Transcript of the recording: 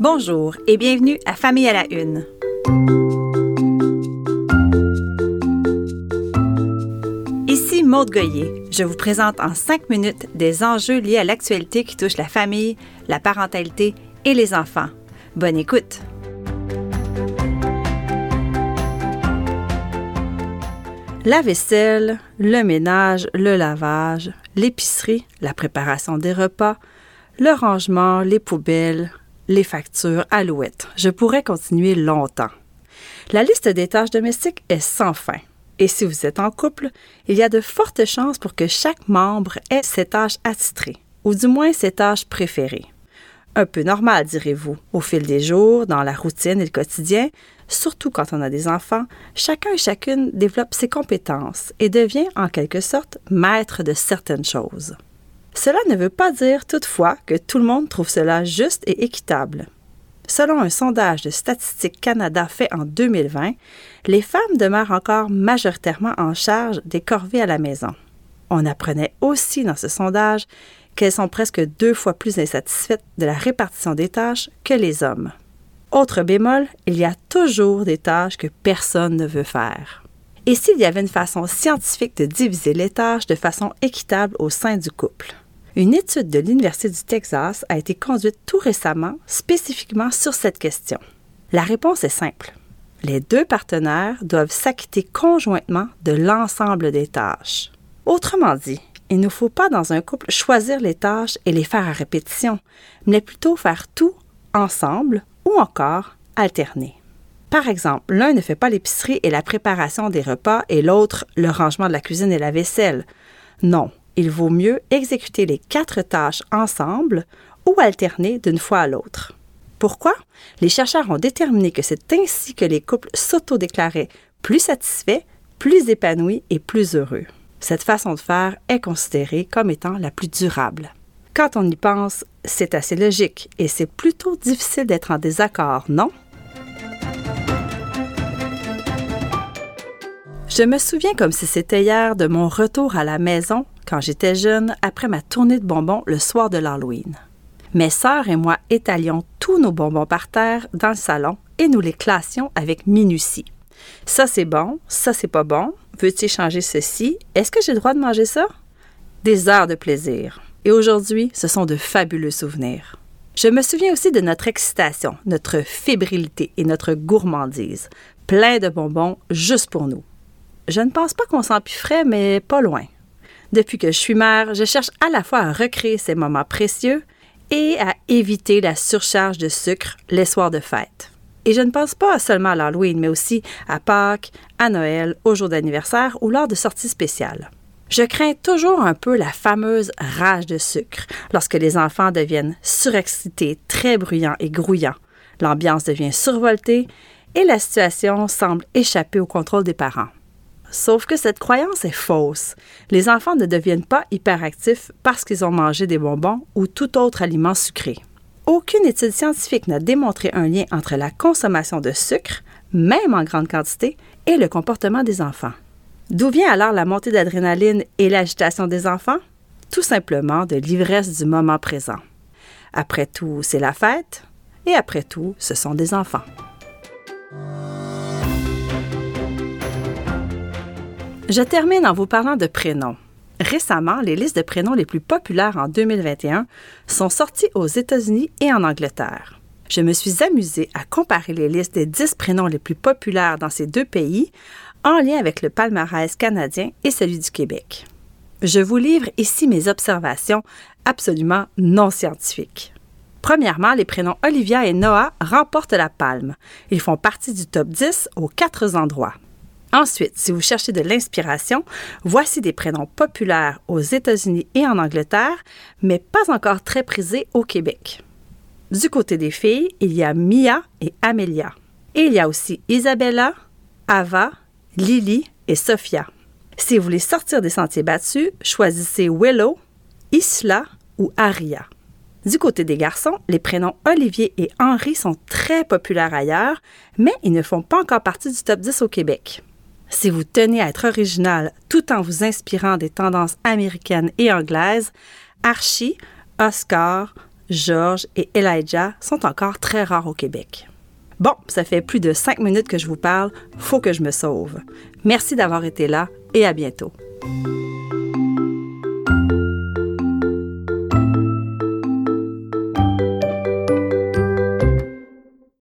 Bonjour et bienvenue à Famille à la Une. Ici Maude Goyer. Je vous présente en cinq minutes des enjeux liés à l'actualité qui touche la famille, la parentalité et les enfants. Bonne écoute! La vaisselle, le ménage, le lavage, l'épicerie, la préparation des repas, le rangement, les poubelles, les factures, alouettes. Je pourrais continuer longtemps. La liste des tâches domestiques est sans fin. Et si vous êtes en couple, il y a de fortes chances pour que chaque membre ait ses tâches attitrées, ou du moins ses tâches préférées. Un peu normal, direz-vous. Au fil des jours, dans la routine et le quotidien, surtout quand on a des enfants, chacun et chacune développe ses compétences et devient en quelque sorte maître de certaines choses. Cela ne veut pas dire toutefois que tout le monde trouve cela juste et équitable. Selon un sondage de Statistique Canada fait en 2020, les femmes demeurent encore majoritairement en charge des corvées à la maison. On apprenait aussi dans ce sondage qu'elles sont presque deux fois plus insatisfaites de la répartition des tâches que les hommes. Autre bémol, il y a toujours des tâches que personne ne veut faire. Et s'il y avait une façon scientifique de diviser les tâches de façon équitable au sein du couple? Une étude de l'Université du Texas a été conduite tout récemment spécifiquement sur cette question. La réponse est simple. Les deux partenaires doivent s'acquitter conjointement de l'ensemble des tâches. Autrement dit, il ne faut pas dans un couple choisir les tâches et les faire à répétition, mais plutôt faire tout ensemble ou encore alterner. Par exemple, l'un ne fait pas l'épicerie et la préparation des repas et l'autre le rangement de la cuisine et la vaisselle. Non, il vaut mieux exécuter les quatre tâches ensemble ou alterner d'une fois à l'autre. Pourquoi? Les chercheurs ont déterminé que c'est ainsi que les couples s'autodéclaraient plus satisfaits, plus épanouis et plus heureux. Cette façon de faire est considérée comme étant la plus durable. Quand on y pense, c'est assez logique et c'est plutôt difficile d'être en désaccord, non? Je me souviens comme si c'était hier de mon retour à la maison quand j'étais jeune après ma tournée de bonbons le soir de l'Halloween. Mes sœurs et moi étalions tous nos bonbons par terre dans le salon et nous les classions avec minutie. Ça c'est bon, ça c'est pas bon, Veux-tu changer ceci? Est-ce que j'ai le droit de manger ça? Des heures de plaisir. Et aujourd'hui, ce sont de fabuleux souvenirs. Je me souviens aussi de notre excitation, notre fébrilité et notre gourmandise. Plein de bonbons juste pour nous. Je ne pense pas qu'on s'en mais pas loin. Depuis que je suis mère, je cherche à la fois à recréer ces moments précieux et à éviter la surcharge de sucre les soirs de fête. Et je ne pense pas seulement à l'Halloween, mais aussi à Pâques, à Noël, au jour d'anniversaire ou lors de sorties spéciales. Je crains toujours un peu la fameuse rage de sucre lorsque les enfants deviennent surexcités, très bruyants et grouillants. L'ambiance devient survoltée et la situation semble échapper au contrôle des parents. Sauf que cette croyance est fausse. Les enfants ne deviennent pas hyperactifs parce qu'ils ont mangé des bonbons ou tout autre aliment sucré. Aucune étude scientifique n'a démontré un lien entre la consommation de sucre, même en grande quantité, et le comportement des enfants. D'où vient alors la montée d'adrénaline et l'agitation des enfants? Tout simplement de l'ivresse du moment présent. Après tout, c'est la fête, et après tout, ce sont des enfants. Je termine en vous parlant de prénoms. Récemment, les listes de prénoms les plus populaires en 2021 sont sorties aux États-Unis et en Angleterre. Je me suis amusée à comparer les listes des 10 prénoms les plus populaires dans ces deux pays en lien avec le palmarès canadien et celui du Québec. Je vous livre ici mes observations absolument non scientifiques. Premièrement, les prénoms Olivia et Noah remportent la palme. Ils font partie du top 10 aux quatre endroits. Ensuite, si vous cherchez de l'inspiration, voici des prénoms populaires aux États-Unis et en Angleterre, mais pas encore très prisés au Québec. Du côté des filles, il y a Mia et Amelia. Et il y a aussi Isabella, Ava, Lily et Sophia. Si vous voulez sortir des sentiers battus, choisissez Willow, Isla ou Aria. Du côté des garçons, les prénoms Olivier et Henri sont très populaires ailleurs, mais ils ne font pas encore partie du top 10 au Québec. Si vous tenez à être original tout en vous inspirant des tendances américaines et anglaises, Archie, Oscar, George et Elijah sont encore très rares au Québec. Bon, ça fait plus de cinq minutes que je vous parle, faut que je me sauve. Merci d'avoir été là et à bientôt.